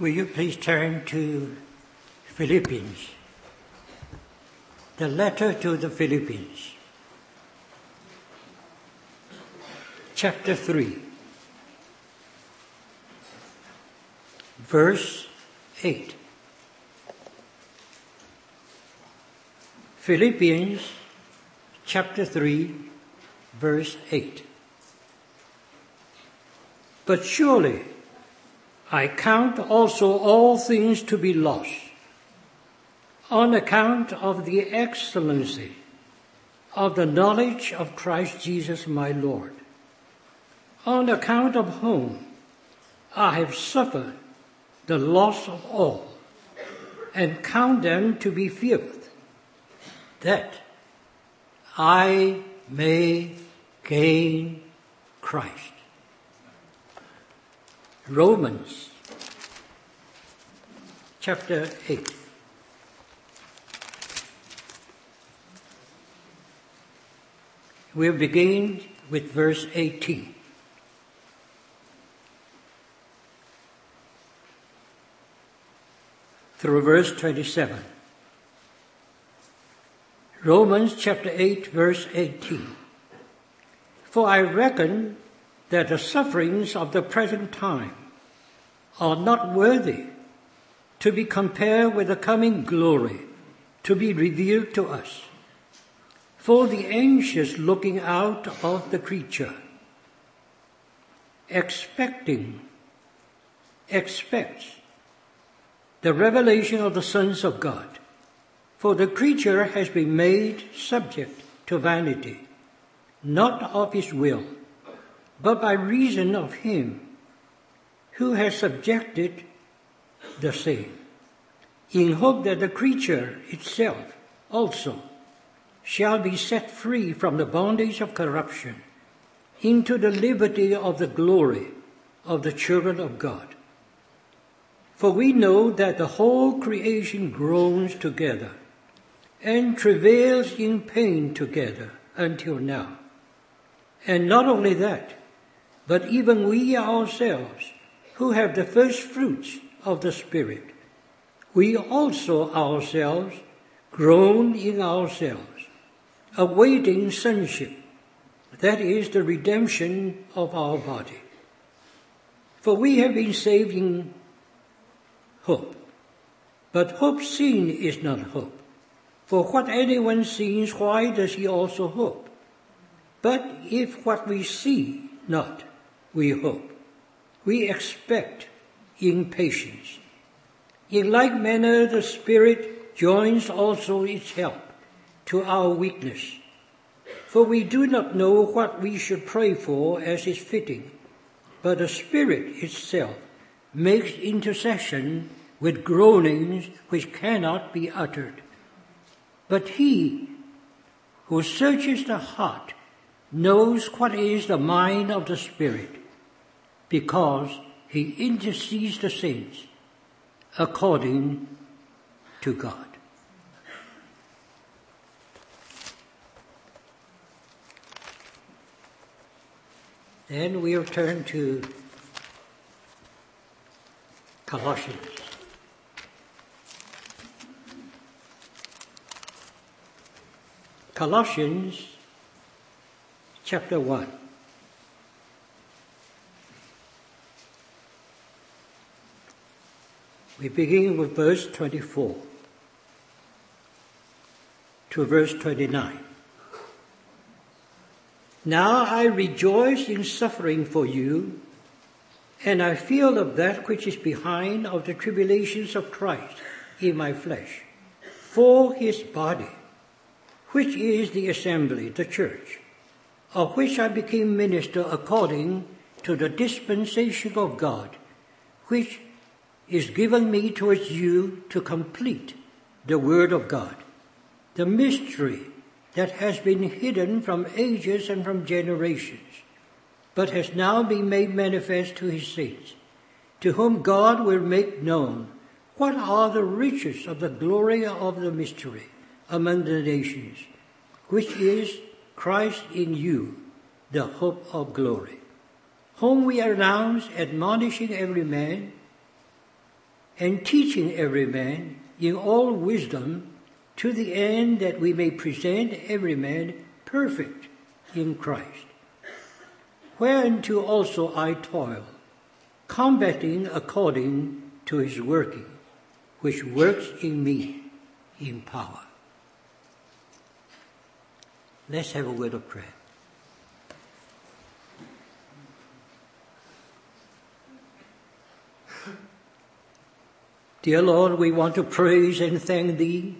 Will you please turn to Philippians? The letter to the Philippians. Chapter 3. Verse 8. Philippians chapter 3 verse 8. But surely I count also all things to be lost on account of the excellency of the knowledge of Christ Jesus my Lord, on account of whom I have suffered the loss of all and count them to be filth, that I may gain Christ Romans chapter 8. We'll begin with verse 18. Through verse 27. Romans chapter 8 verse 18. For I reckon that the sufferings of the present time are not worthy to be compared with the coming glory to be revealed to us. For the anxious looking out of the creature, expecting, expects the revelation of the sons of God. For the creature has been made subject to vanity, not of his will, but by reason of him who has subjected the same, in hope that the creature itself also shall be set free from the bondage of corruption into the liberty of the glory of the children of God. For we know that the whole creation groans together and travails in pain together until now. And not only that, but even we ourselves who have the first fruits of the Spirit, we also ourselves groan in ourselves, awaiting sonship, that is the redemption of our body. For we have been saved in hope. But hope seen is not hope. For what anyone sees, why does he also hope? But if what we see not, we hope we expect in patience. In like manner, the Spirit joins also its help to our weakness. For we do not know what we should pray for as is fitting, but the Spirit itself makes intercession with groanings which cannot be uttered. But he who searches the heart knows what is the mind of the Spirit because he intercedes the saints according to God. Then we'll turn to Colossians. Colossians chapter 1. We begin with verse 24 to verse 29. Now I rejoice in suffering for you, and I feel of that which is behind of the tribulations of Christ in my flesh, for his body, which is the assembly, the church, of which I became minister according to the dispensation of God, which is given me towards you to complete the Word of God, the mystery that has been hidden from ages and from generations, but has now been made manifest to his saints, to whom God will make known what are the riches of the glory of the mystery among the nations, which is Christ in you, the hope of glory, whom we announce admonishing every man and teaching every man in all wisdom to the end that we may present every man perfect in Christ. Whereunto also I toil, combating according to his working, which works in me in power. Let's have a word of prayer. Dear Lord, we want to praise and thank Thee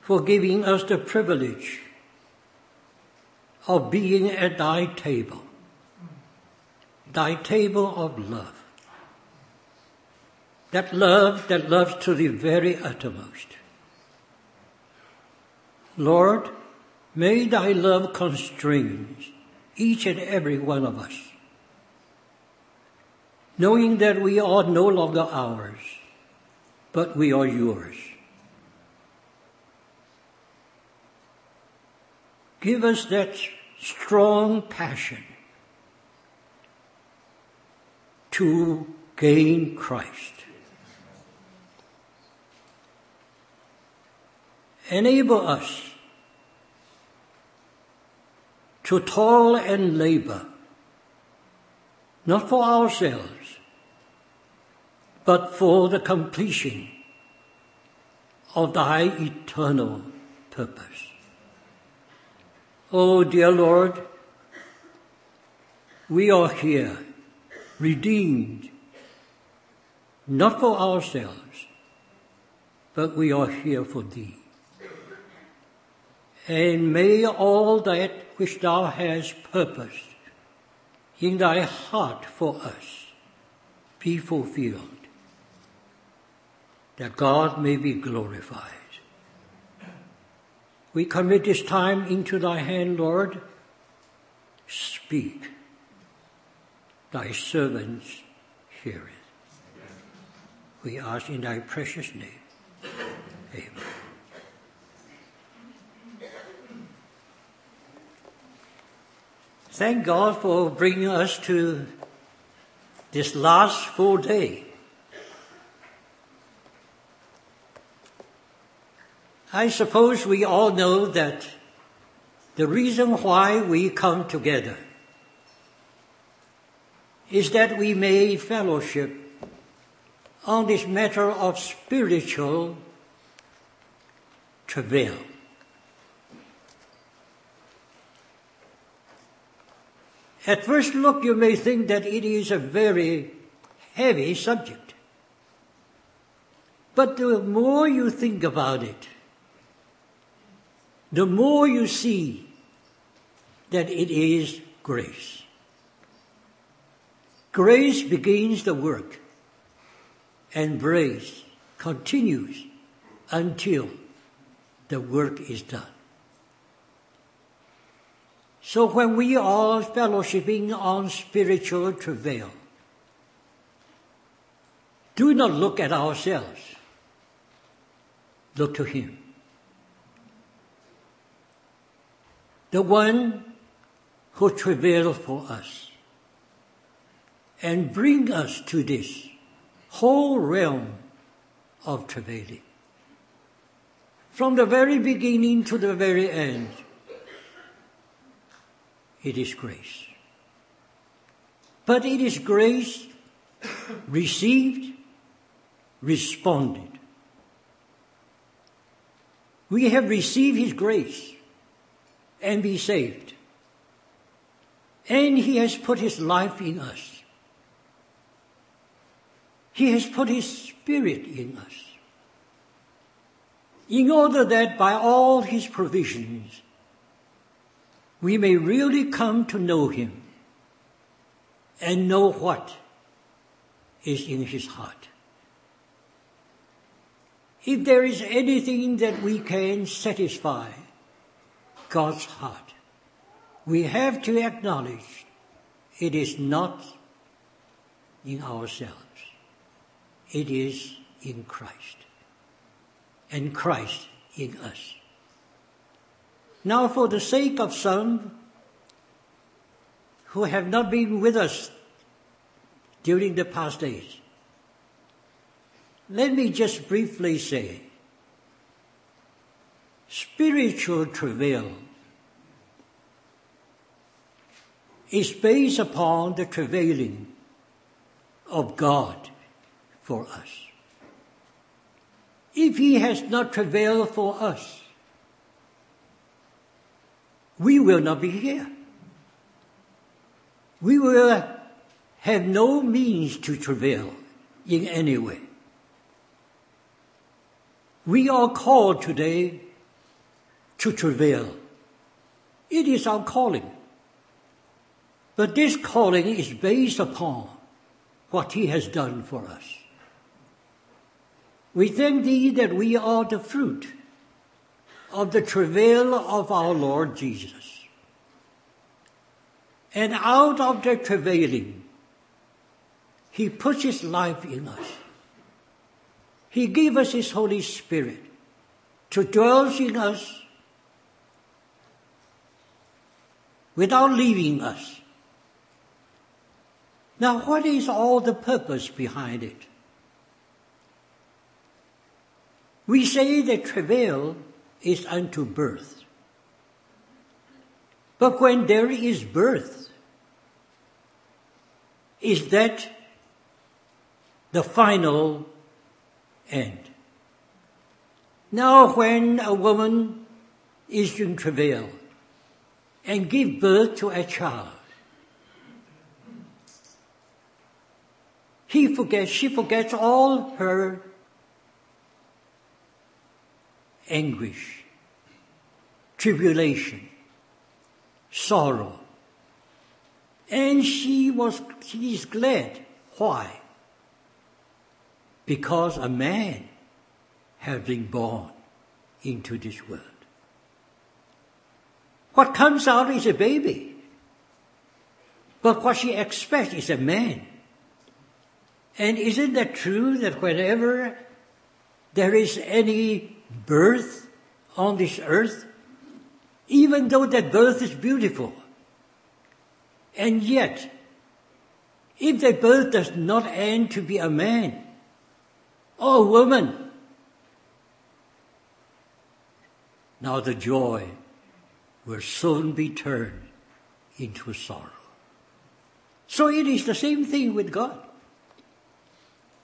for giving us the privilege of being at Thy table, Thy table of love. That love that loves to the very uttermost. Lord, may Thy love constrain each and every one of us knowing that we are no longer ours, but we are yours. Give us that strong passion to gain Christ. Enable us to toil and labor, not for ourselves, but for the completion of thy eternal purpose. Oh, dear Lord, we are here redeemed, not for ourselves, but we are here for thee. And may all that which thou hast purposed in thy heart for us be fulfilled that God may be glorified. We commit this time into thy hand, Lord. Speak. Thy servants hear it. We ask in thy precious name. Amen. Thank God for bringing us to this last full day I suppose we all know that the reason why we come together is that we may fellowship on this matter of spiritual travail. At first look, you may think that it is a very heavy subject. But the more you think about it, the more you see that it is grace. Grace begins the work and grace continues until the work is done. So when we are fellowshipping on spiritual travail, do not look at ourselves. Look to Him. the one who travailed for us and bring us to this whole realm of travailing. From the very beginning to the very end, it is grace. But it is grace received, responded. We have received His grace and be saved. And He has put His life in us. He has put His Spirit in us. In order that by all His provisions, we may really come to know Him and know what is in His heart. If there is anything that we can satisfy God's heart. We have to acknowledge it is not in ourselves. It is in Christ. And Christ in us. Now for the sake of some who have not been with us during the past days. Let me just briefly say, spiritual travail is based upon the travailing of God for us. If He has not travailed for us, we will not be here. We will have no means to travail in any way. We are called today to travail. It is our calling. But this calling is based upon what He has done for us. We thank Thee that we are the fruit of the travail of our Lord Jesus. And out of the travailing, He puts His life in us. He gave us His Holy Spirit to dwell in us without leaving us. Now, what is all the purpose behind it? We say that travail is unto birth. But when there is birth, is that the final end? Now, when a woman is in travail and give birth to a child, he forgets, she forgets all her anguish, tribulation, sorrow. And she was, she is glad. Why? Because a man has been born into this world. What comes out is a baby. But what she expects is a man. And isn't that true that whenever there is any birth on this earth, even though that birth is beautiful, and yet, if that birth does not end to be a man or a woman, now the joy will soon be turned into sorrow. So it is the same thing with God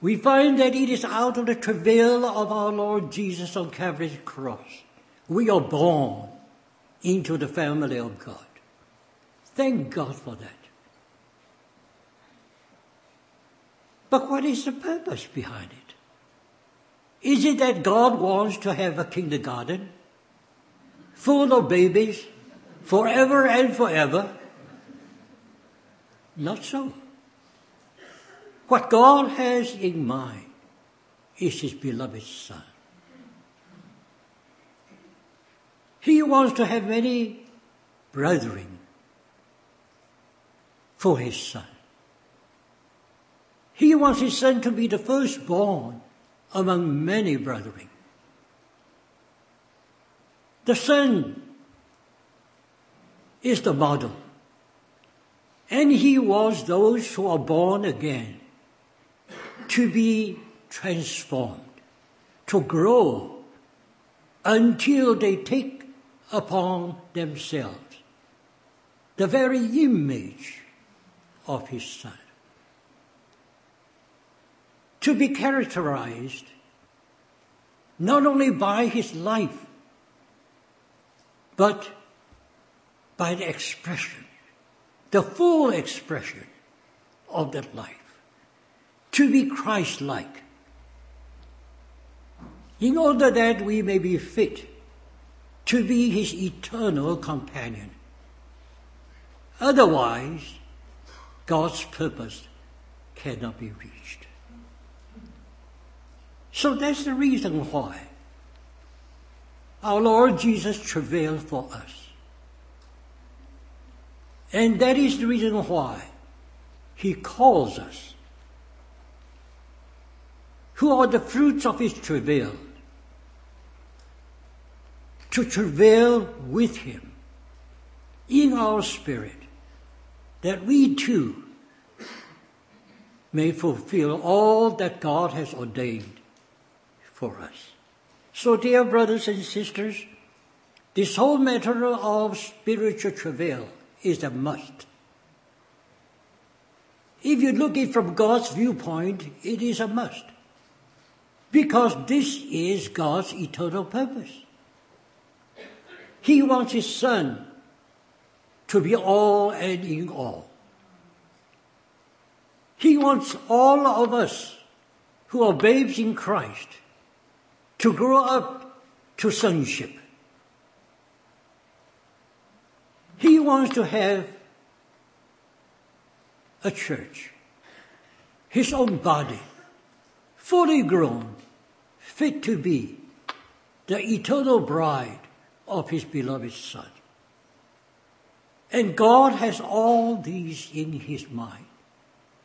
we find that it is out of the travail of our Lord Jesus on Calvary's cross. We are born into the family of God. Thank God for that. But what is the purpose behind it? Is it that God wants to have a kindergarten full of babies forever and forever? Not so. What God has in mind is His beloved Son. He wants to have many brethren for His Son. He wants His Son to be the firstborn among many brethren. The Son is the model. And He was those who are born again to be transformed, to grow until they take upon themselves the very image of his son. To be characterized not only by his life, but by the expression, the full expression of that life to be Christ-like, in order that we may be fit to be his eternal companion. Otherwise, God's purpose cannot be reached. So that's the reason why our Lord Jesus travailed for us. And that is the reason why he calls us who are the fruits of his travail, to travail with him in our spirit, that we too may fulfill all that God has ordained for us. So dear brothers and sisters, this whole matter of spiritual travail is a must. If you look at it from God's viewpoint, it is a must. Because this is God's eternal purpose. He wants His Son to be all and in all. He wants all of us who are babes in Christ to grow up to sonship. He wants to have a church, his own body, fully grown, fit to be the eternal bride of his beloved Son. And God has all these in his mind,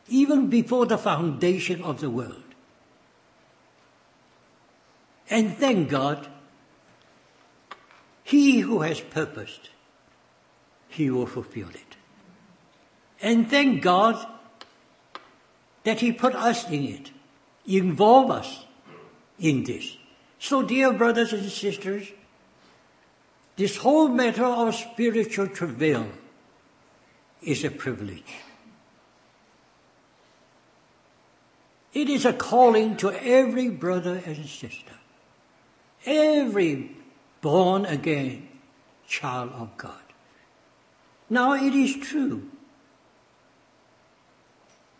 even before the foundation of the world. And thank God, he who has purposed, he will fulfill it. And thank God that he put us in it, involve us in this. So dear brothers and sisters, this whole matter of spiritual travail is a privilege. It is a calling to every brother and sister, every born again child of God. Now it is true.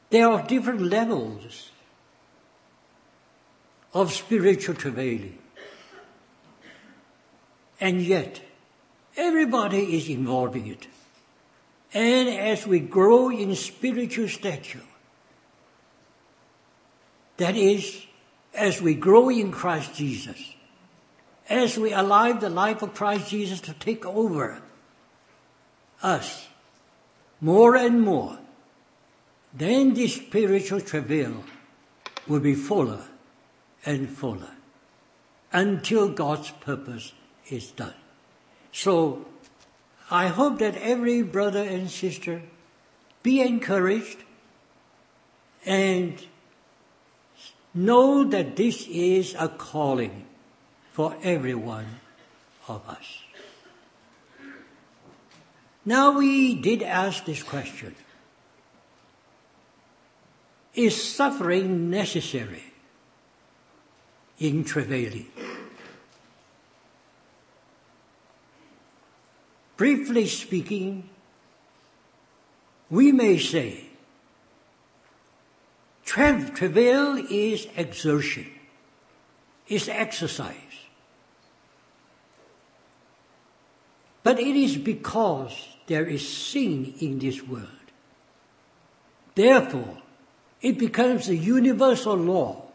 There are different levels of spiritual travailing. And yet, Everybody is involved in it. And as we grow in spiritual stature, that is, as we grow in Christ Jesus, as we allow the life of Christ Jesus to take over us more and more, then this spiritual travail will be fuller and fuller until God's purpose is done. So I hope that every brother and sister be encouraged and know that this is a calling for every one of us. Now we did ask this question. Is suffering necessary in travailing? Briefly speaking, we may say tra- travail is exertion, is exercise. But it is because there is sin in this world. Therefore, it becomes a universal law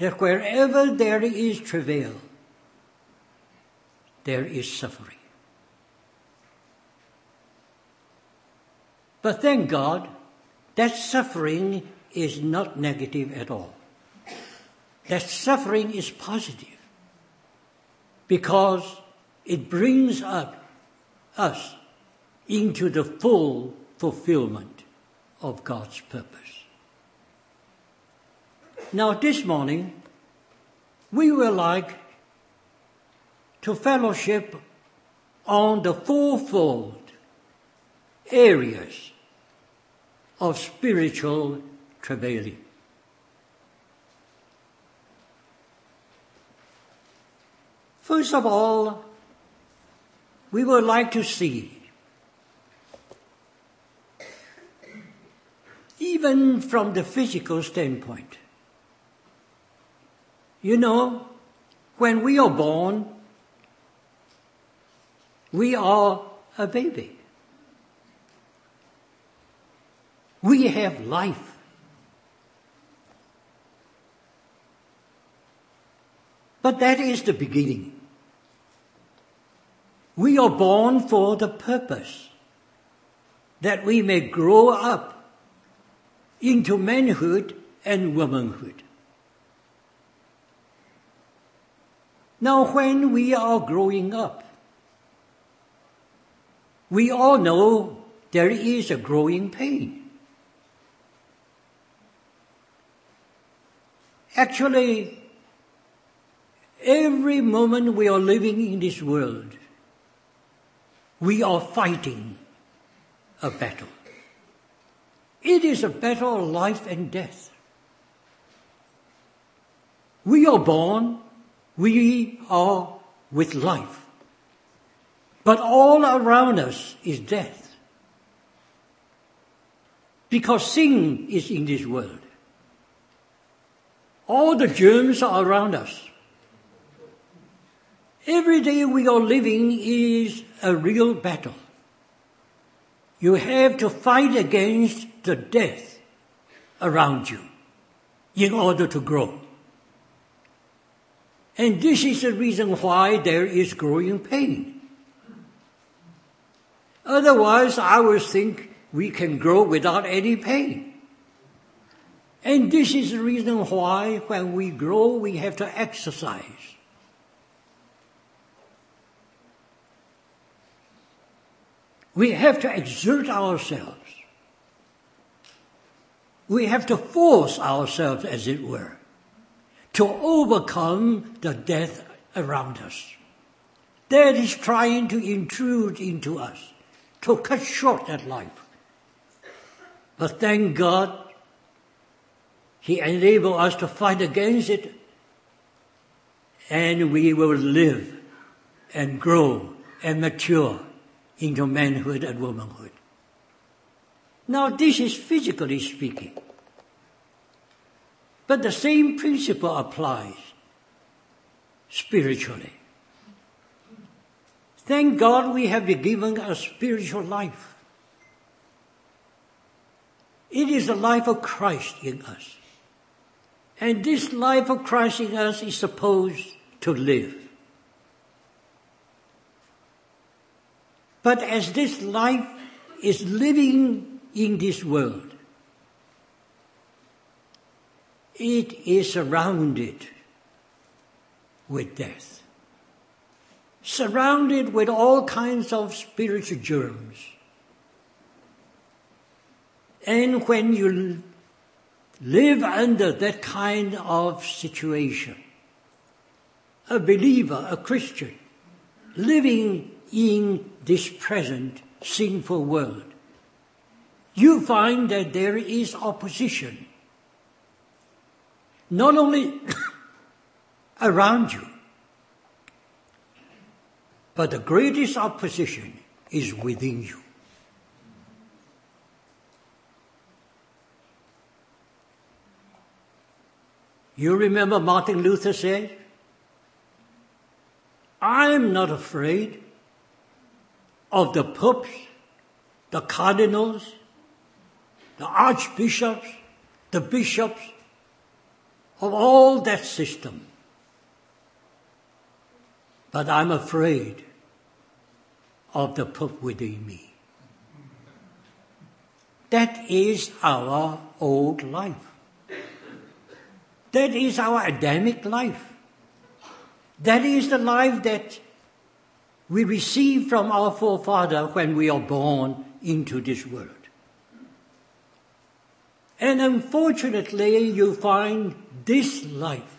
that wherever there is travail, there is suffering. But thank God, that suffering is not negative at all. That suffering is positive because it brings up us into the full fulfillment of God's purpose. Now this morning, we would like to fellowship on the fourfold areas of spiritual travailing. First of all, we would like to see, even from the physical standpoint, you know, when we are born, we are a baby. We have life. But that is the beginning. We are born for the purpose that we may grow up into manhood and womanhood. Now when we are growing up, we all know there is a growing pain. Actually, every moment we are living in this world, we are fighting a battle. It is a battle of life and death. We are born, we are with life. But all around us is death. Because sin is in this world. All the germs are around us. Every day we are living is a real battle. You have to fight against the death around you in order to grow. And this is the reason why there is growing pain. Otherwise, I would think we can grow without any pain. And this is the reason why when we grow, we have to exercise. We have to exert ourselves. We have to force ourselves, as it were, to overcome the death around us. That is trying to intrude into us, to cut short that life. But thank God he enabled us to fight against it and we will live and grow and mature into manhood and womanhood. Now this is physically speaking. But the same principle applies spiritually. Thank God we have been given a spiritual life. It is the life of Christ in us. And this life of Christ in us is supposed to live. But as this life is living in this world, it is surrounded with death. Surrounded with all kinds of spiritual germs. And when you live under that kind of situation. A believer, a Christian, living in this present sinful world, you find that there is opposition. Not only around you, but the greatest opposition is within you. You remember Martin Luther said, I'm not afraid of the popes, the cardinals, the archbishops, the bishops, of all that system. But I'm afraid of the pope within me. That is our old life. That is our Adamic life. That is the life that we receive from our forefather when we are born into this world. And unfortunately, you find this life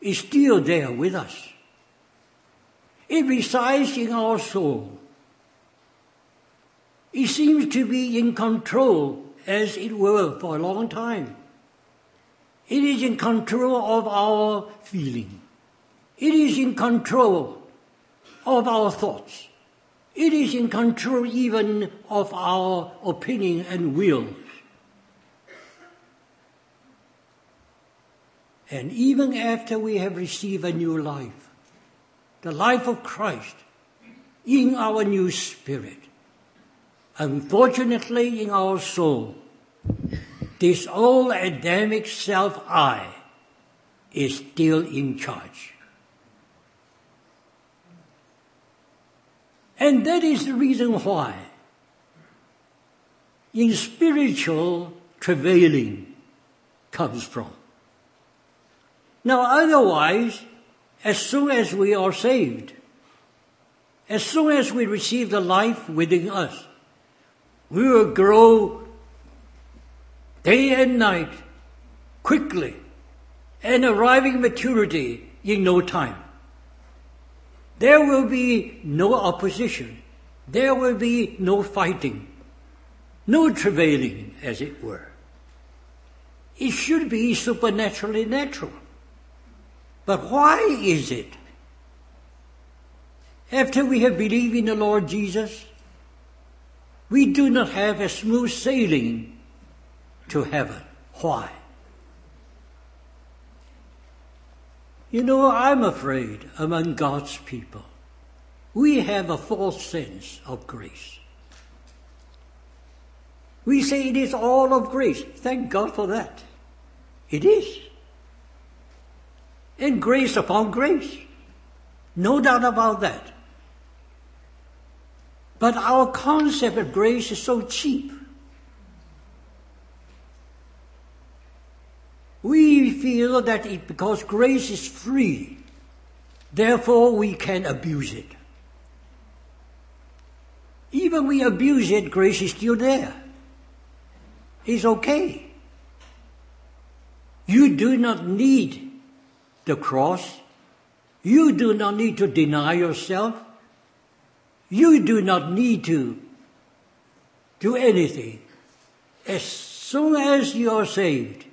is still there with us. It resides in our soul. It seems to be in control, as it were, for a long time. It is in control of our feeling. It is in control of our thoughts. It is in control even of our opinion and wills. And even after we have received a new life, the life of Christ in our new spirit, unfortunately in our soul, this old Adamic self-I is still in charge. And that is the reason why in spiritual travailing comes from. Now otherwise, as soon as we are saved, as soon as we receive the life within us, we will grow day and night quickly and arriving maturity in no time. There will be no opposition. There will be no fighting, no travailing, as it were. It should be supernaturally natural. But why is it? After we have believed in the Lord Jesus, we do not have a smooth sailing to heaven. Why? You know, I'm afraid among God's people, we have a false sense of grace. We say it is all of grace. Thank God for that. It is. And grace upon grace. No doubt about that. But our concept of grace is so cheap. We feel that it, because grace is free, therefore we can abuse it. Even we abuse it, grace is still there. It's okay. You do not need the cross. You do not need to deny yourself. You do not need to do anything. As soon as you are saved,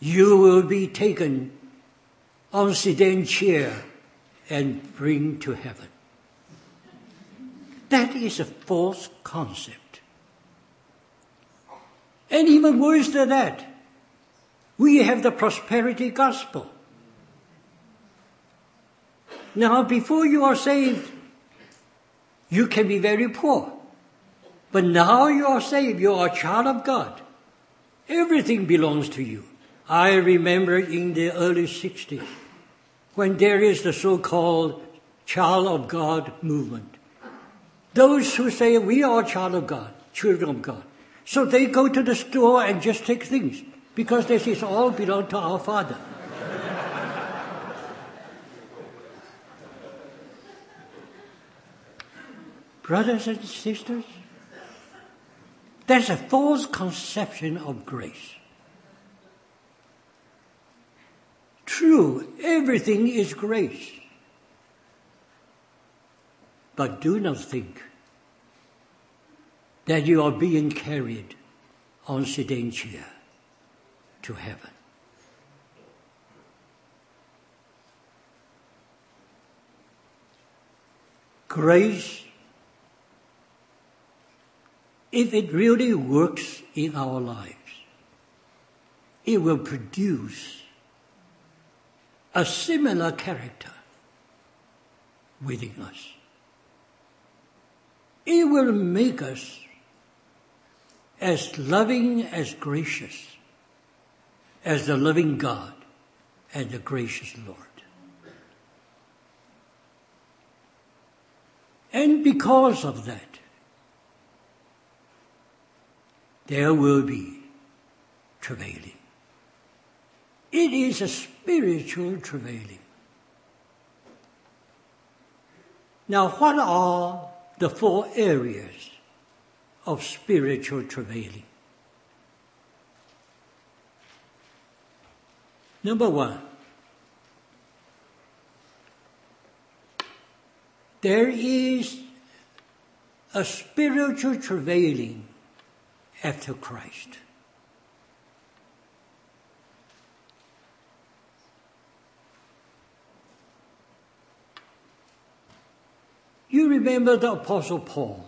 you will be taken on sedan chair and bring to heaven. That is a false concept. And even worse than that, we have the prosperity gospel. Now, before you are saved, you can be very poor. But now you are saved, you are a child of God. Everything belongs to you. I remember in the early 60s when there is the so-called child of God movement. Those who say we are child of God, children of God. So they go to the store and just take things because this is all belong to our Father. Brothers and sisters, there's a false conception of grace. True, everything is grace. But do not think that you are being carried on sedan chair to heaven. Grace, if it really works in our lives, it will produce a similar character within us. It will make us as loving as gracious as the loving God and the gracious Lord. And because of that, there will be travailing. It is a spiritual travailing. Now, what are the four areas of spiritual travailing? Number one, there is a spiritual travailing after Christ. You remember the Apostle Paul.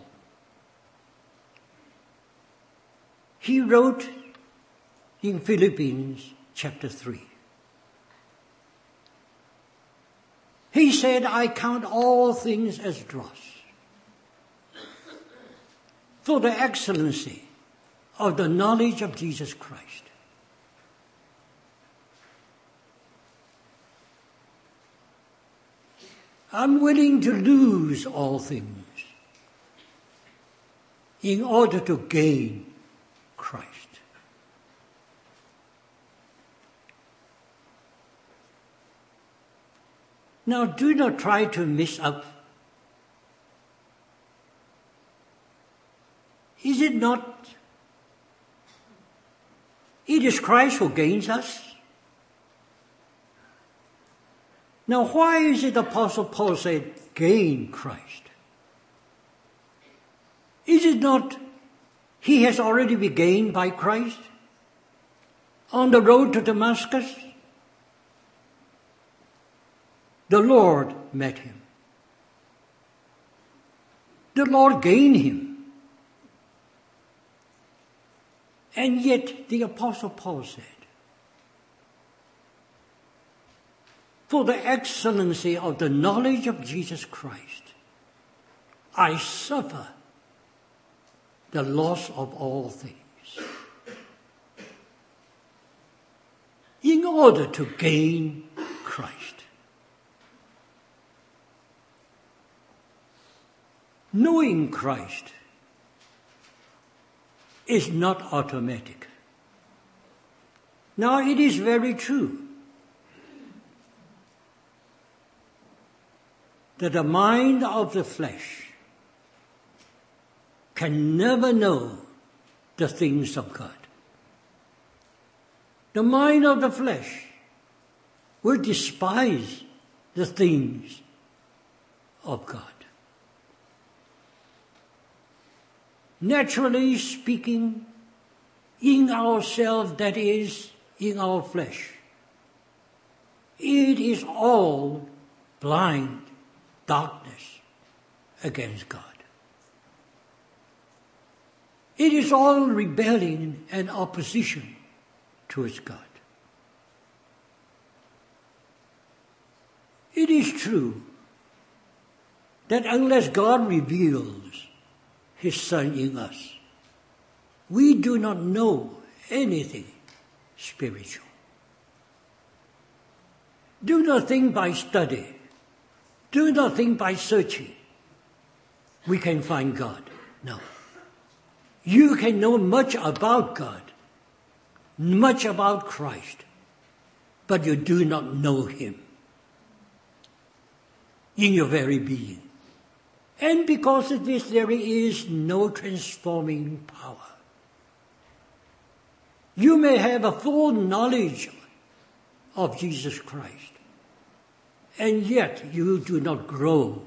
He wrote in Philippians chapter 3. He said, I count all things as dross for the excellency of the knowledge of Jesus Christ. I'm willing to lose all things in order to gain Christ. Now, do not try to miss up. Is it not? Is Christ who gains us. Now why is it Apostle Paul said, gain Christ? Is it not he has already been gained by Christ? On the road to Damascus, the Lord met him. The Lord gained him. And yet the apostle Paul said, for the excellency of the knowledge of Jesus Christ, I suffer the loss of all things. In order to gain Christ. Knowing Christ is not automatic. Now it is very true that the mind of the flesh can never know the things of God. The mind of the flesh will despise the things of God. Naturally speaking, in ourselves, that is, in our flesh, it is all blind darkness against God. It is all rebellion and opposition towards God. It is true that unless God reveals His Son in us, we do not know anything spiritual. Do not think by study. Do not think by searching. We can find God. No. You can know much about God, much about Christ, but you do not know Him in your very being. And because of this, there is no transforming power. You may have a full knowledge of Jesus Christ, and yet you do not grow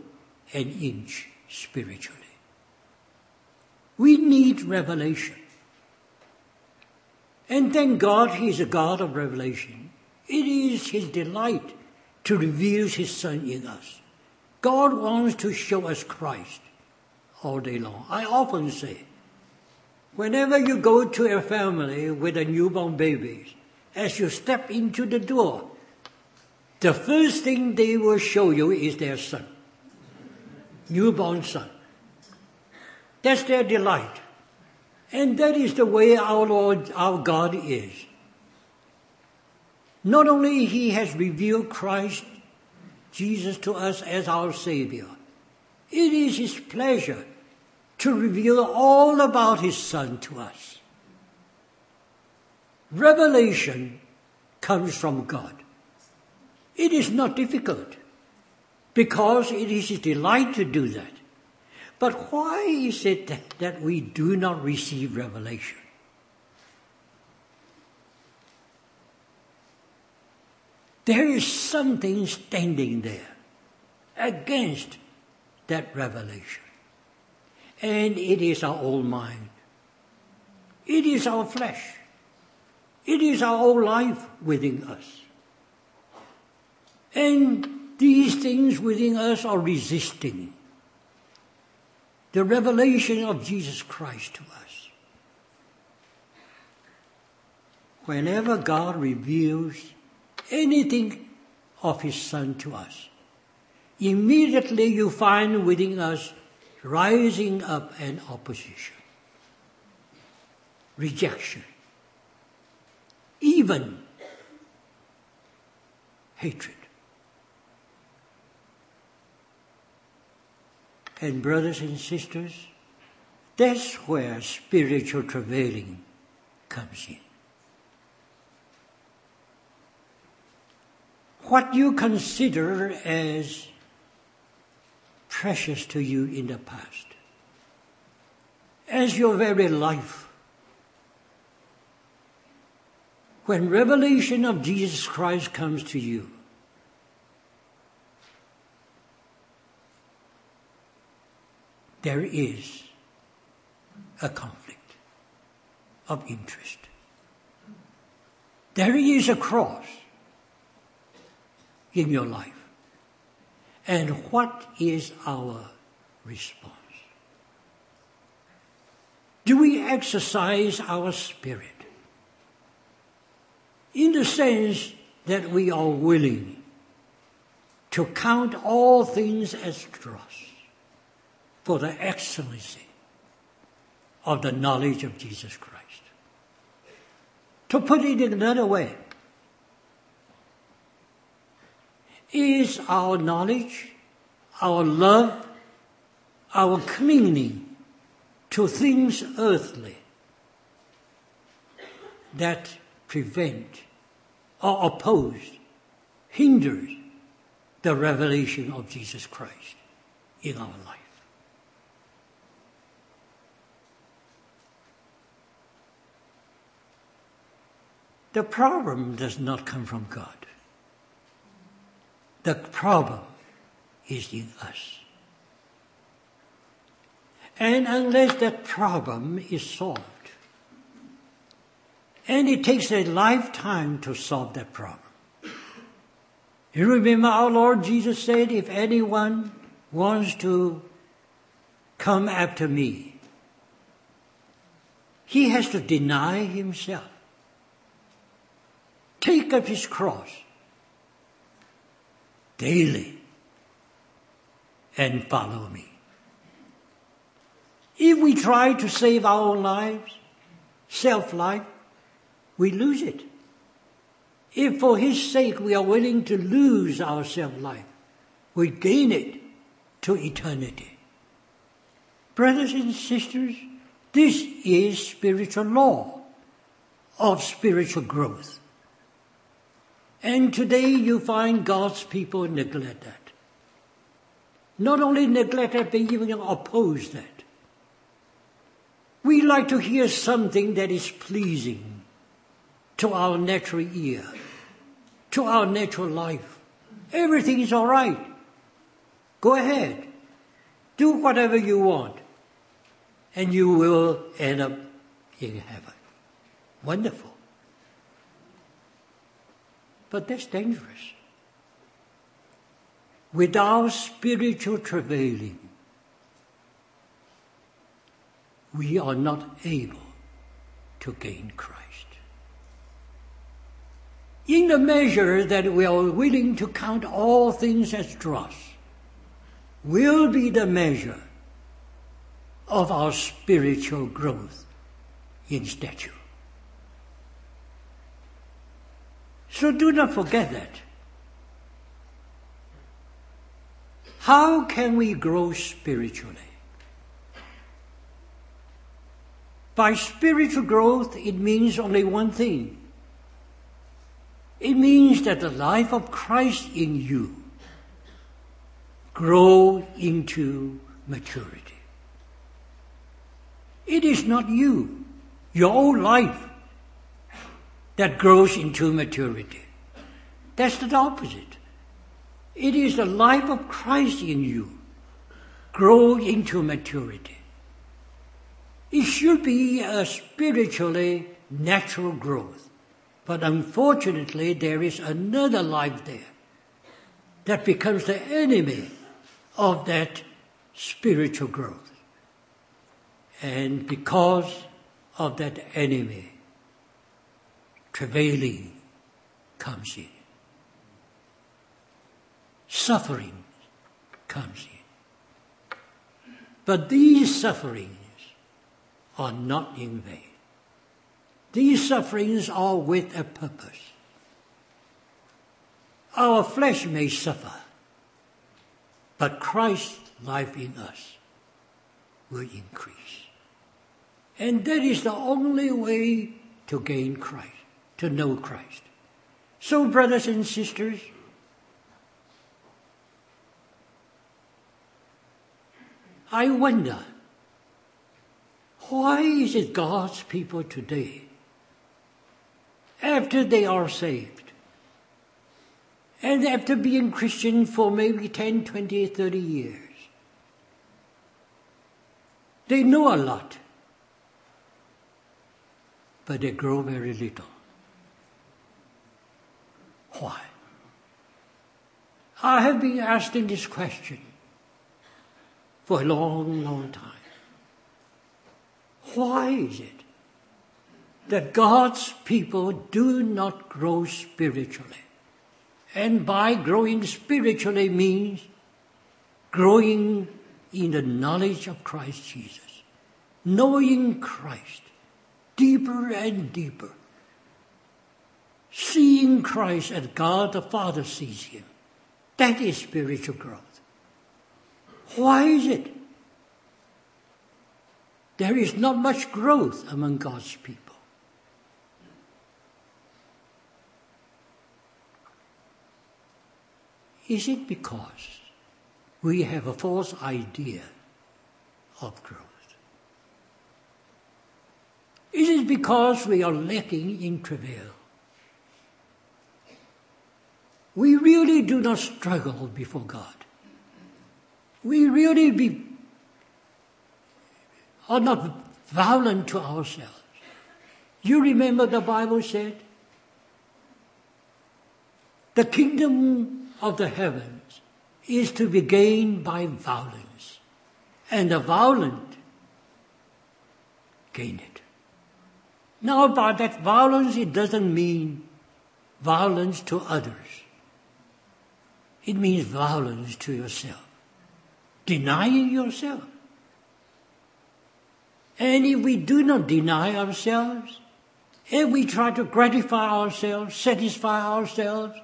an inch spiritually. We need revelation. And thank God He is a God of revelation. It is His delight to reveal His Son in us. God wants to show us Christ all day long. I often say, whenever you go to a family with a newborn baby, as you step into the door, the first thing they will show you is their son, newborn son. That's their delight. And that is the way our Lord, our God is. Not only He has revealed Christ, Jesus to us as our Savior, it is His pleasure to reveal all about His Son to us. Revelation comes from God. It is not difficult because it is His delight to do that. But why is it that we do not receive revelation? There is something standing there against that revelation. And it is our old mind. It is our flesh. It is our old life within us. And these things within us are resisting the revelation of Jesus Christ to us. Whenever God reveals anything of His Son to us, immediately you find within us rising up an opposition, rejection, even hatred. And brothers and sisters, that's where spiritual travailing comes in. What you consider as precious to you in the past, as your very life, when revelation of Jesus Christ comes to you, there is a conflict of interest. There is a cross in your life. And what is our response? Do we exercise our spirit in the sense that we are willing to count all things as dross for the excellency of the knowledge of Jesus Christ? To put it in another way, is our knowledge, our love, our clinging to things earthly that prevent or oppose, hinders the revelation of Jesus Christ in our life. The problem does not come from God. The problem is in us. And unless that problem is solved, and it takes a lifetime to solve that problem. You remember our Lord Jesus said, if anyone wants to come after me, he has to deny himself take up his cross daily and follow me. If we try to save our own lives, self-life, we lose it. If for his sake we are willing to lose our self-life, we gain it to eternity. Brothers and sisters, this is spiritual law of spiritual growth. And today you find God's people neglect that. Not only neglect it, but even oppose that. We like to hear something that is pleasing to our natural ear, to our natural life. Everything is alright. Go ahead. Do whatever you want. And you will end up in heaven. Wonderful. But that's dangerous. Without spiritual travailing, we are not able to gain Christ. In the measure that we are willing to count all things as dross, will be the measure of our spiritual growth in stature. So do not forget that. How can we grow spiritually? By spiritual growth, it means only one thing. It means that the life of Christ in you grow into maturity. It is not you, your own life that grows into maturity. That's the opposite. It is the life of Christ in you grow into maturity. It should be a spiritually natural growth. But unfortunately, there is another life there that becomes the enemy of that spiritual growth. And because of that enemy, travailing comes in. Suffering comes in. But these sufferings are not in vain. These sufferings are with a purpose. Our flesh may suffer, but Christ's life in us will increase. And that is the only way to gain Christ to know Christ. So, brothers and sisters, I wonder why is it God's people today after they are saved. And after being Christian for maybe 10, 20, 30 years. They know a lot, but they grow very little. Why? I have been asking this question for a long, long time. Why is it that God's people do not grow spiritually? And by growing spiritually means growing in the knowledge of Christ Jesus, knowing Christ deeper and deeper, seeing Christ as God the Father sees him. That is spiritual growth. Why is it? There is not much growth among God's people. Is it because we have a false idea of growth? Is it because we are lacking in travail? We really do not struggle before God. We really be, are not violent to ourselves. You remember the Bible said, the kingdom of the heavens is to be gained by violence, and the violent gain it. Now, by that violence, it doesn't mean violence to others. It means violence to yourself. Denying yourself. And if we do not deny ourselves, if we try to gratify ourselves, satisfy ourselves,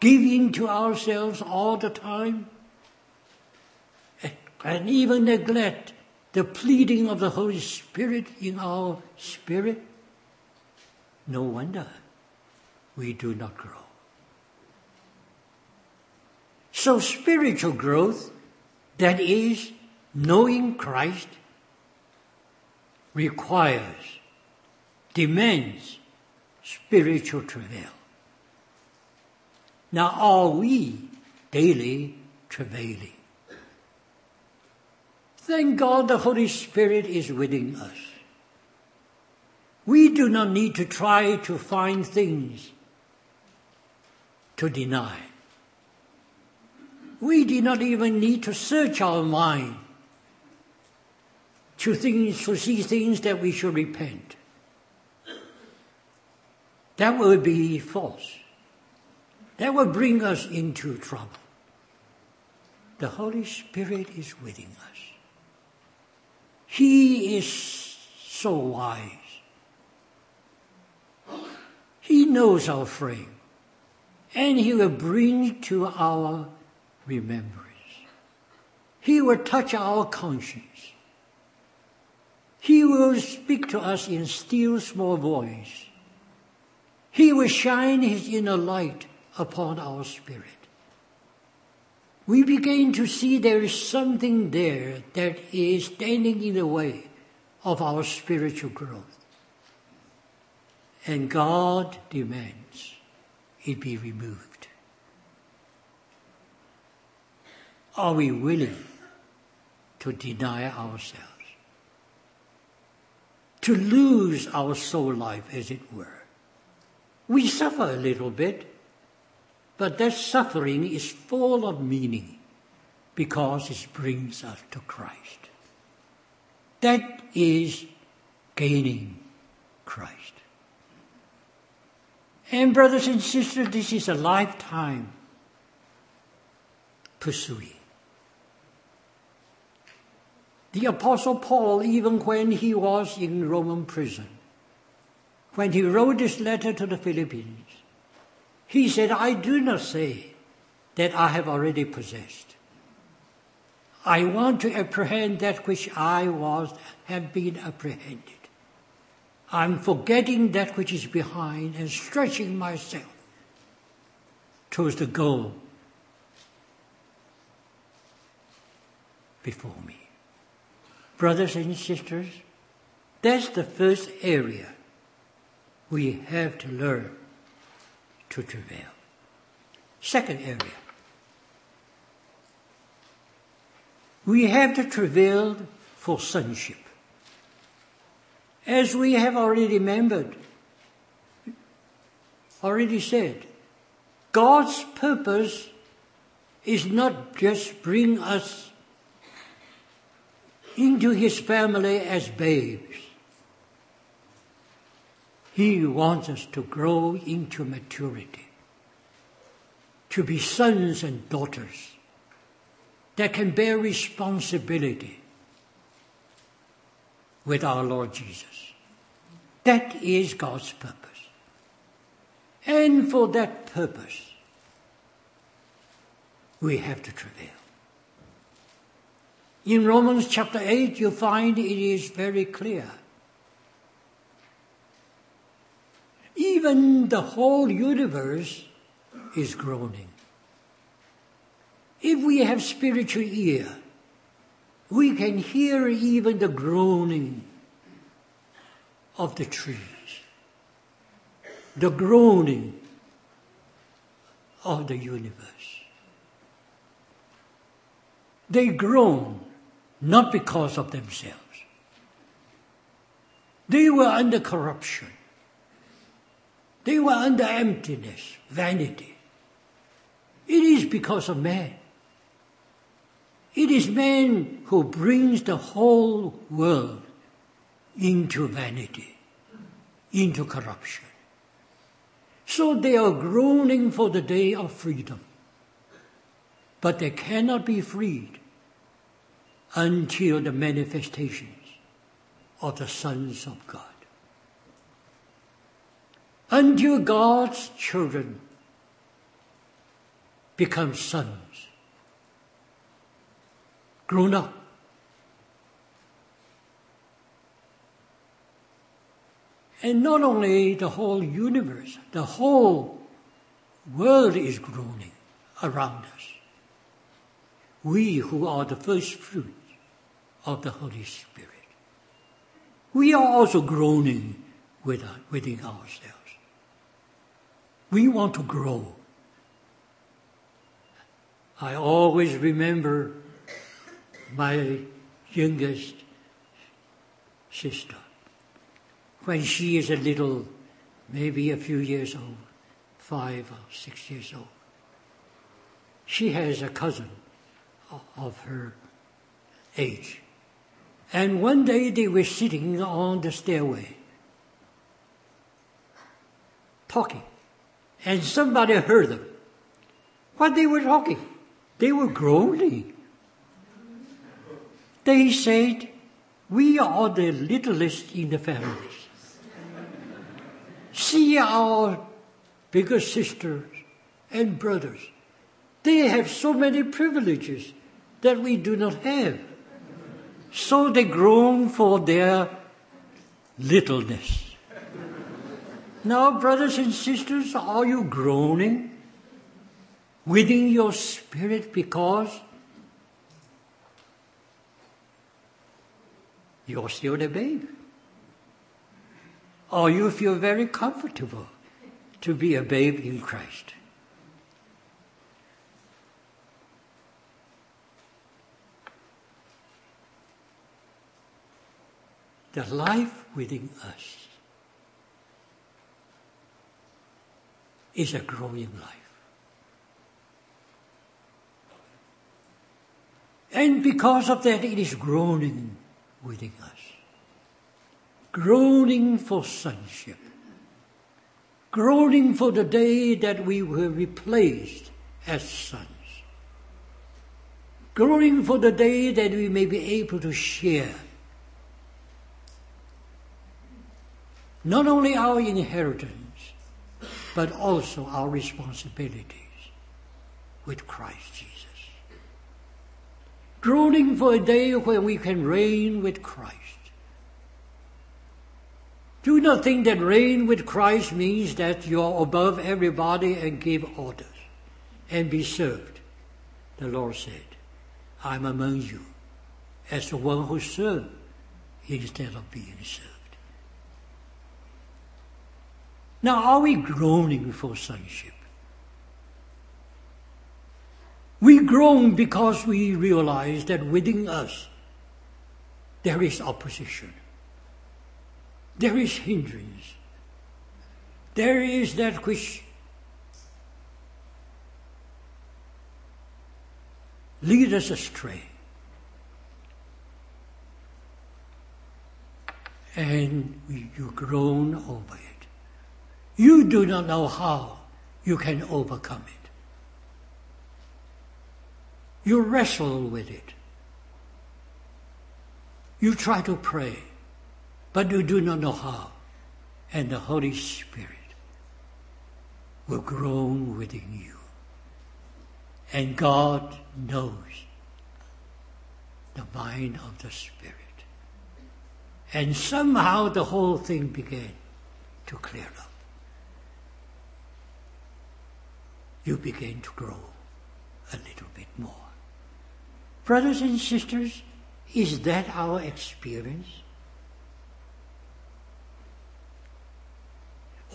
give in to ourselves all the time, and even neglect the pleading of the Holy Spirit in our spirit, no wonder we do not grow. So spiritual growth, that is, knowing Christ, requires, demands spiritual travail. Now are we daily travailing? Thank God the Holy Spirit is within us. We do not need to try to find things to deny. We do not even need to search our mind to things, to see things that we should repent. That would be false. That would bring us into trouble. The Holy Spirit is within us. He is so wise. He knows our frame. And He will bring to our remembrance. He will touch our conscience. He will speak to us in still small voice. He will shine His inner light upon our spirit. We begin to see there is something there that is standing in the way of our spiritual growth. And God demands it be removed. Are we willing to deny ourselves? To lose our soul life, as it were. We suffer a little bit, but that suffering is full of meaning because it brings us to Christ. That is gaining Christ. And brothers and sisters, this is a lifetime pursuing. The Apostle Paul, even when he was in Roman prison, when he wrote this letter to the Philippians, he said, I do not say that I have already possessed. I want to apprehend that which I was, have been apprehended. I'm forgetting that which is behind and stretching myself towards the goal before me. Brothers and sisters, that's the first area we have to learn to travail. Second area. We have to travail for sonship. As we have already remembered, already said, God's purpose is not just bring us into his family as babes. He wants us to grow into maturity, to be sons and daughters that can bear responsibility with our Lord Jesus. That is God's purpose. And for that purpose, we have to travail. In Romans chapter 8, you find it is very clear. Even the whole universe is groaning. If we have spiritual ear, we can hear even the groaning of the trees, the groaning of the universe. They groan not because of themselves. They were under corruption. They were under emptiness, vanity. It is because of man. It is man who brings the whole world into vanity, into corruption. So they are groaning for the day of freedom. But they cannot be freed until the manifestations of the sons of God. Until God's children become sons grown up. And not only the whole universe, the whole world is groaning around us. We who are the first fruits of the Holy Spirit. We are also groaning uh, within ourselves. We want to grow. I always remember my youngest sister. When she is a little, maybe a few years old, five or six years old, she has a cousin of her age. And one day they were sitting on the stairway, talking, and somebody heard them. What they were talking? They were groaning. They said, we are the littlest in the family. See our bigger sisters and brothers. They have so many privileges that we do not have. So they groan for their littleness. Now, brothers and sisters, are you groaning within your spirit because you're still a babe. Or you feel very comfortable to be a babe in Christ. The life within us is a growing life. And because of that, it is groaning within us. Groaning for sonship. Groaning for the day that we were replaced as sons. Groaning for the day that we may be able to share not only our inheritance, but also our responsibilities with Christ Jesus groaning for a day when we can reign with Christ. Do not think that reign with Christ means that you are above everybody and give orders and be served. The Lord said, I'm among you as the one who serves instead of being served. Now, are we groaning for sonship? We groan because we realize that within us there is opposition. There is hindrance. There is that which lead us astray. And you groan over it. You do not know how you can overcome it. You wrestle with it. You try to pray, but you do not know how. And the Holy Spirit will groan within you. And God knows the mind of the Spirit. And somehow the whole thing began to clear up. You begin to grow a little bit more. Brothers and sisters, is that our experience?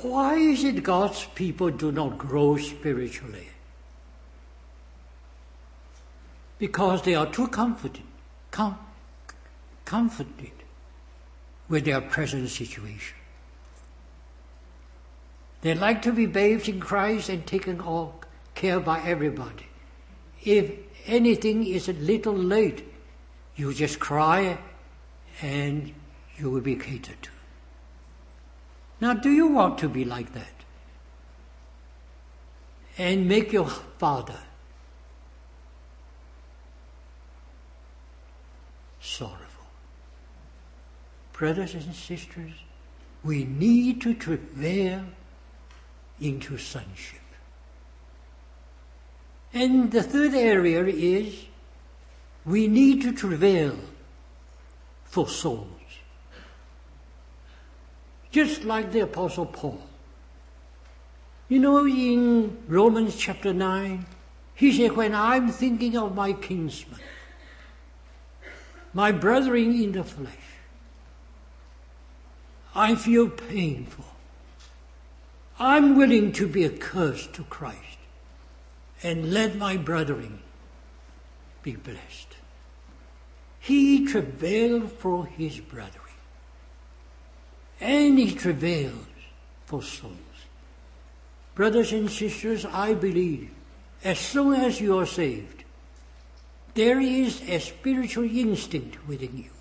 Why is it God's people do not grow spiritually? because they are too comforted, com- comforted with their present situation. They like to be bathed in Christ and taken all care by everybody. If anything is a little late, you just cry and you will be catered to. Now, do you want to be like that? And make your father sorrowful. Brothers and sisters, we need to travail into sonship. And the third area is we need to travail for souls. Just like the Apostle Paul. You know, in Romans chapter 9, he said, When I'm thinking of my kinsmen, my brethren in the flesh. I feel painful. I'm willing to be a curse to Christ and let my brethren be blessed. He travailed for his brethren and he travails for souls. Brothers and sisters, I believe as soon as you are saved, there is a spiritual instinct within you.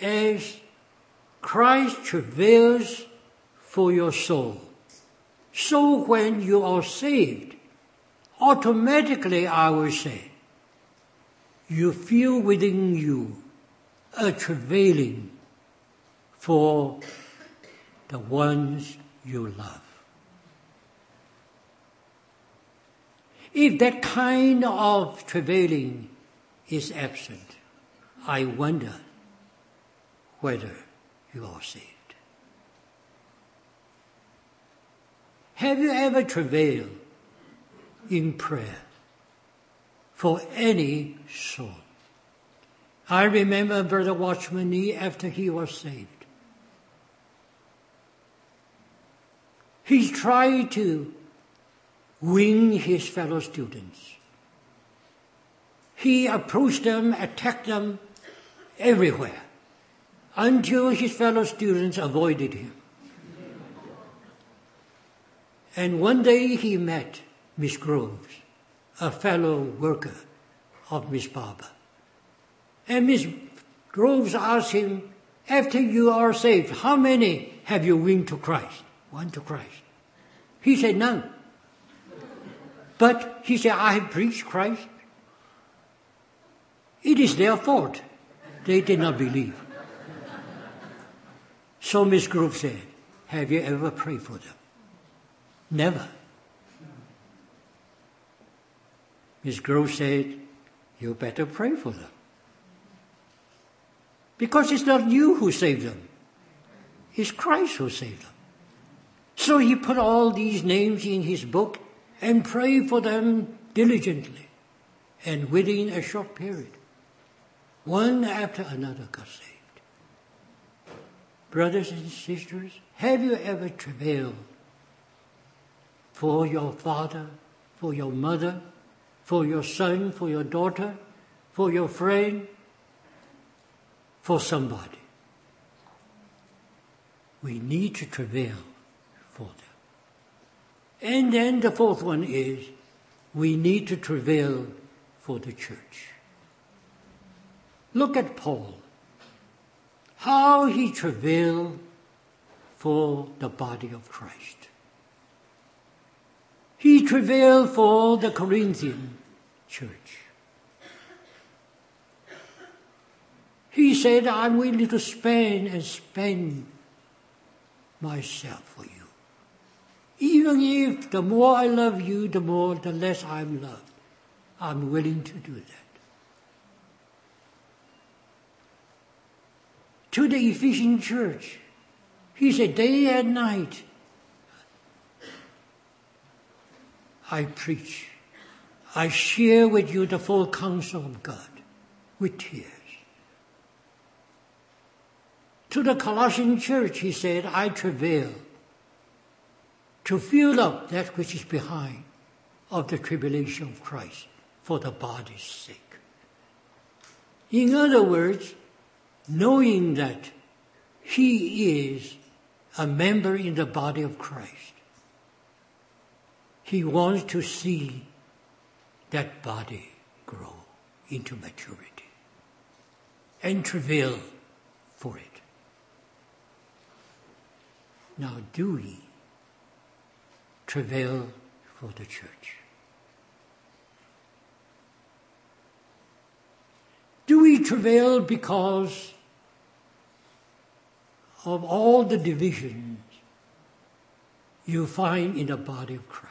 As Christ travails for your soul, so when you are saved, automatically I will say, you feel within you a travailing for the ones you love. If that kind of travailing is absent, I wonder whether you are saved. Have you ever travailed in prayer for any soul? I remember Brother Watchman Nee after he was saved. He tried to win his fellow students. He approached them, attacked them everywhere until his fellow students avoided him. And one day he met Miss Groves, a fellow worker of Miss Barber. And Miss Groves asked him, after you are saved, how many have you won to Christ? Won to Christ. He said, none. But he said, I have preached Christ. It is their fault. They did not believe. So Miss Grove said, Have you ever prayed for them? Never. Miss Grove said, You better pray for them. Because it's not you who saved them, it's Christ who saved them. So he put all these names in his book and prayed for them diligently. And within a short period, one after another got saved. Brothers and sisters, have you ever travailed for your father, for your mother, for your son, for your daughter, for your friend, for somebody? We need to travail for them. And then the fourth one is we need to travail for the church. Look at Paul. How he travailed for the body of Christ. He travailed for the Corinthian church. He said, I'm willing to spend and spend myself for you. Even if the more I love you, the more, the less I'm loved. I'm willing to do that. To the Ephesian church, he said, day and night, I preach. I share with you the full counsel of God with tears. To the Colossian church, he said, I travail to fill up that which is behind of the tribulation of Christ for the body's sake. In other words, knowing that he is a member in the body of Christ, he wants to see that body grow into maturity and travail for it. Now, do we travail for the church. Do we travail because of all the divisions you find in the body of Christ?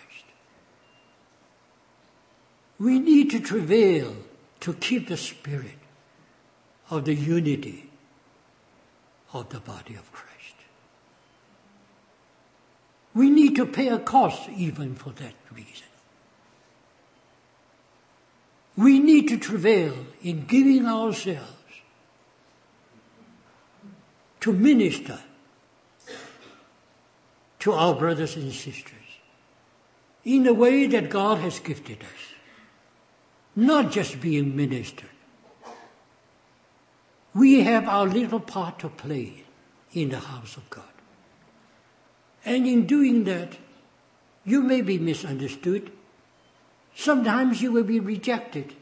We need to travail to keep the spirit of the unity of the body of Christ. We need to pay a cost even for that reason. We need to travail in giving ourselves to minister to our brothers and sisters in the way that God has gifted us. Not just being ministered. We have our little part to play in the house of God. And in doing that, you may be misunderstood. Sometimes you will be rejected.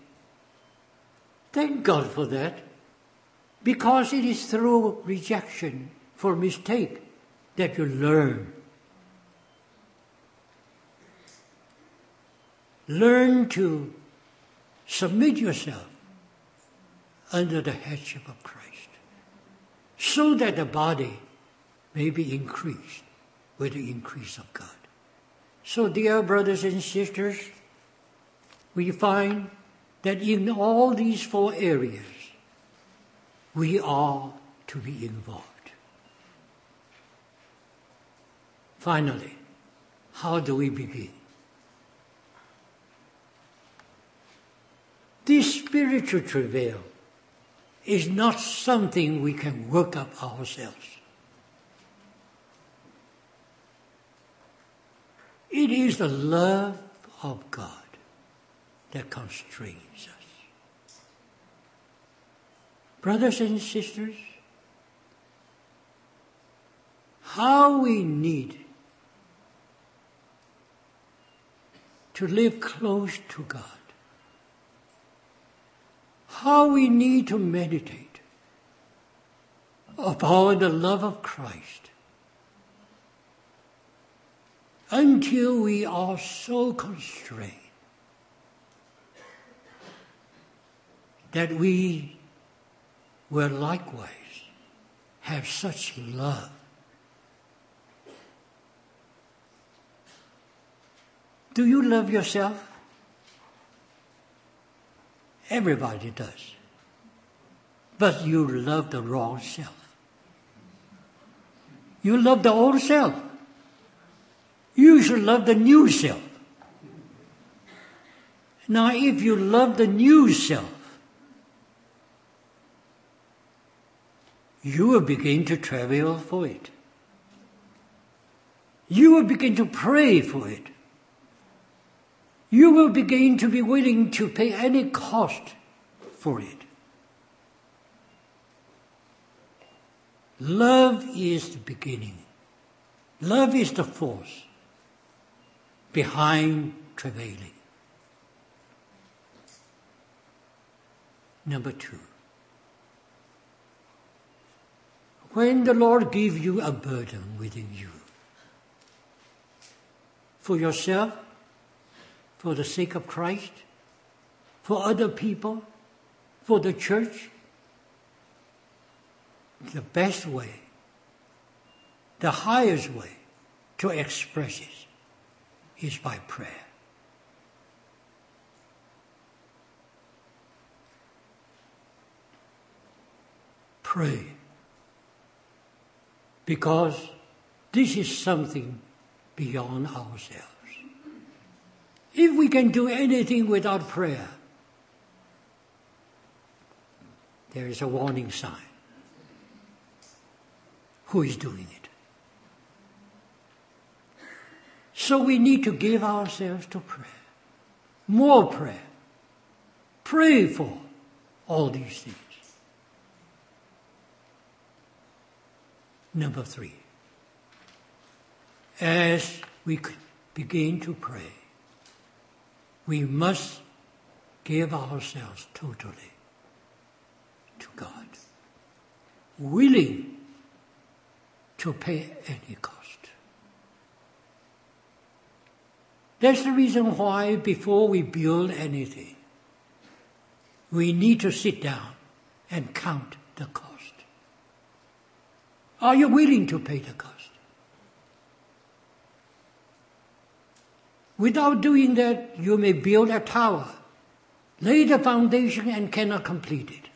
Thank God for that. Because it is through rejection for mistake that you learn. Learn to submit yourself under the headship of Christ so that the body may be increased with the increase of God. So, dear brothers and sisters, we find that in all these four areas, we are to be involved. Finally, how do we begin? This spiritual travail is not something we can work up ourselves. It is the love of God that constrains us. Brothers and sisters, how we need to live close to God. How we need to meditate upon the love of Christ until we are so constrained that we will likewise have such love. Do you love yourself? Everybody does. But you love the wrong self. You love the old self. You should love the new self. Now, if you love the new self, you will begin to travail for it. You will begin to pray for it. You will begin to be willing to pay any cost for it. Love is the beginning. Love is the force behind travailing. Number two. When the Lord gives you a burden within you, for yourself, for the sake of Christ, for other people, for the church, the best way, the highest way to express it is by prayer. Pray. Because this is something beyond ourselves. If we can do anything without prayer, there is a warning sign. Who is doing it? So we need to give ourselves to prayer. More prayer. Pray for all these things. Number three. As we begin to pray, we must give ourselves totally to God, willing to pay any cost. That's the reason why before we build anything, we need to sit down and count the cost. Are you willing to pay the cost? Without doing that, you may build a tower, lay the foundation and cannot complete it.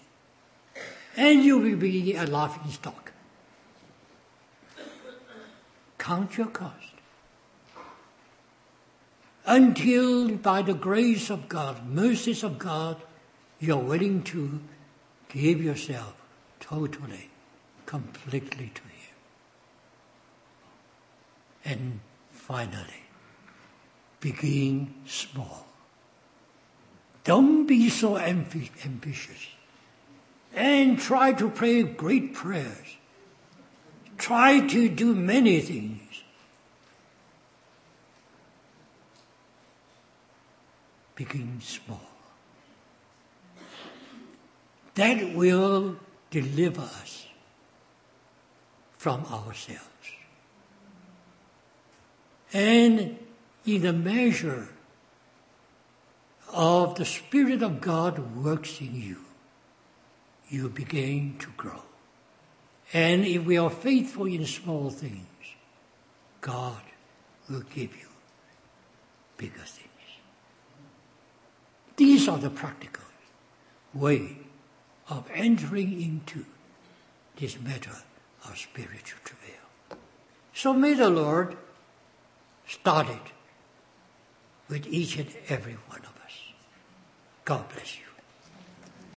And you will be a laughing stock. Count your cost. Until by the grace of God, mercies of God, you're willing to give yourself totally, completely to Him. And finally, begin small. Don't be so ambitious. And try to pray great prayers. Try to do many things. Begin small. That will deliver us from ourselves. And in the measure of the Spirit of God works in you, you begin to grow. And if we are faithful in small things, God will give you bigger things. These are the practical way of entering into this matter of spiritual travail. So may the Lord start it with each and every one of us. God bless you.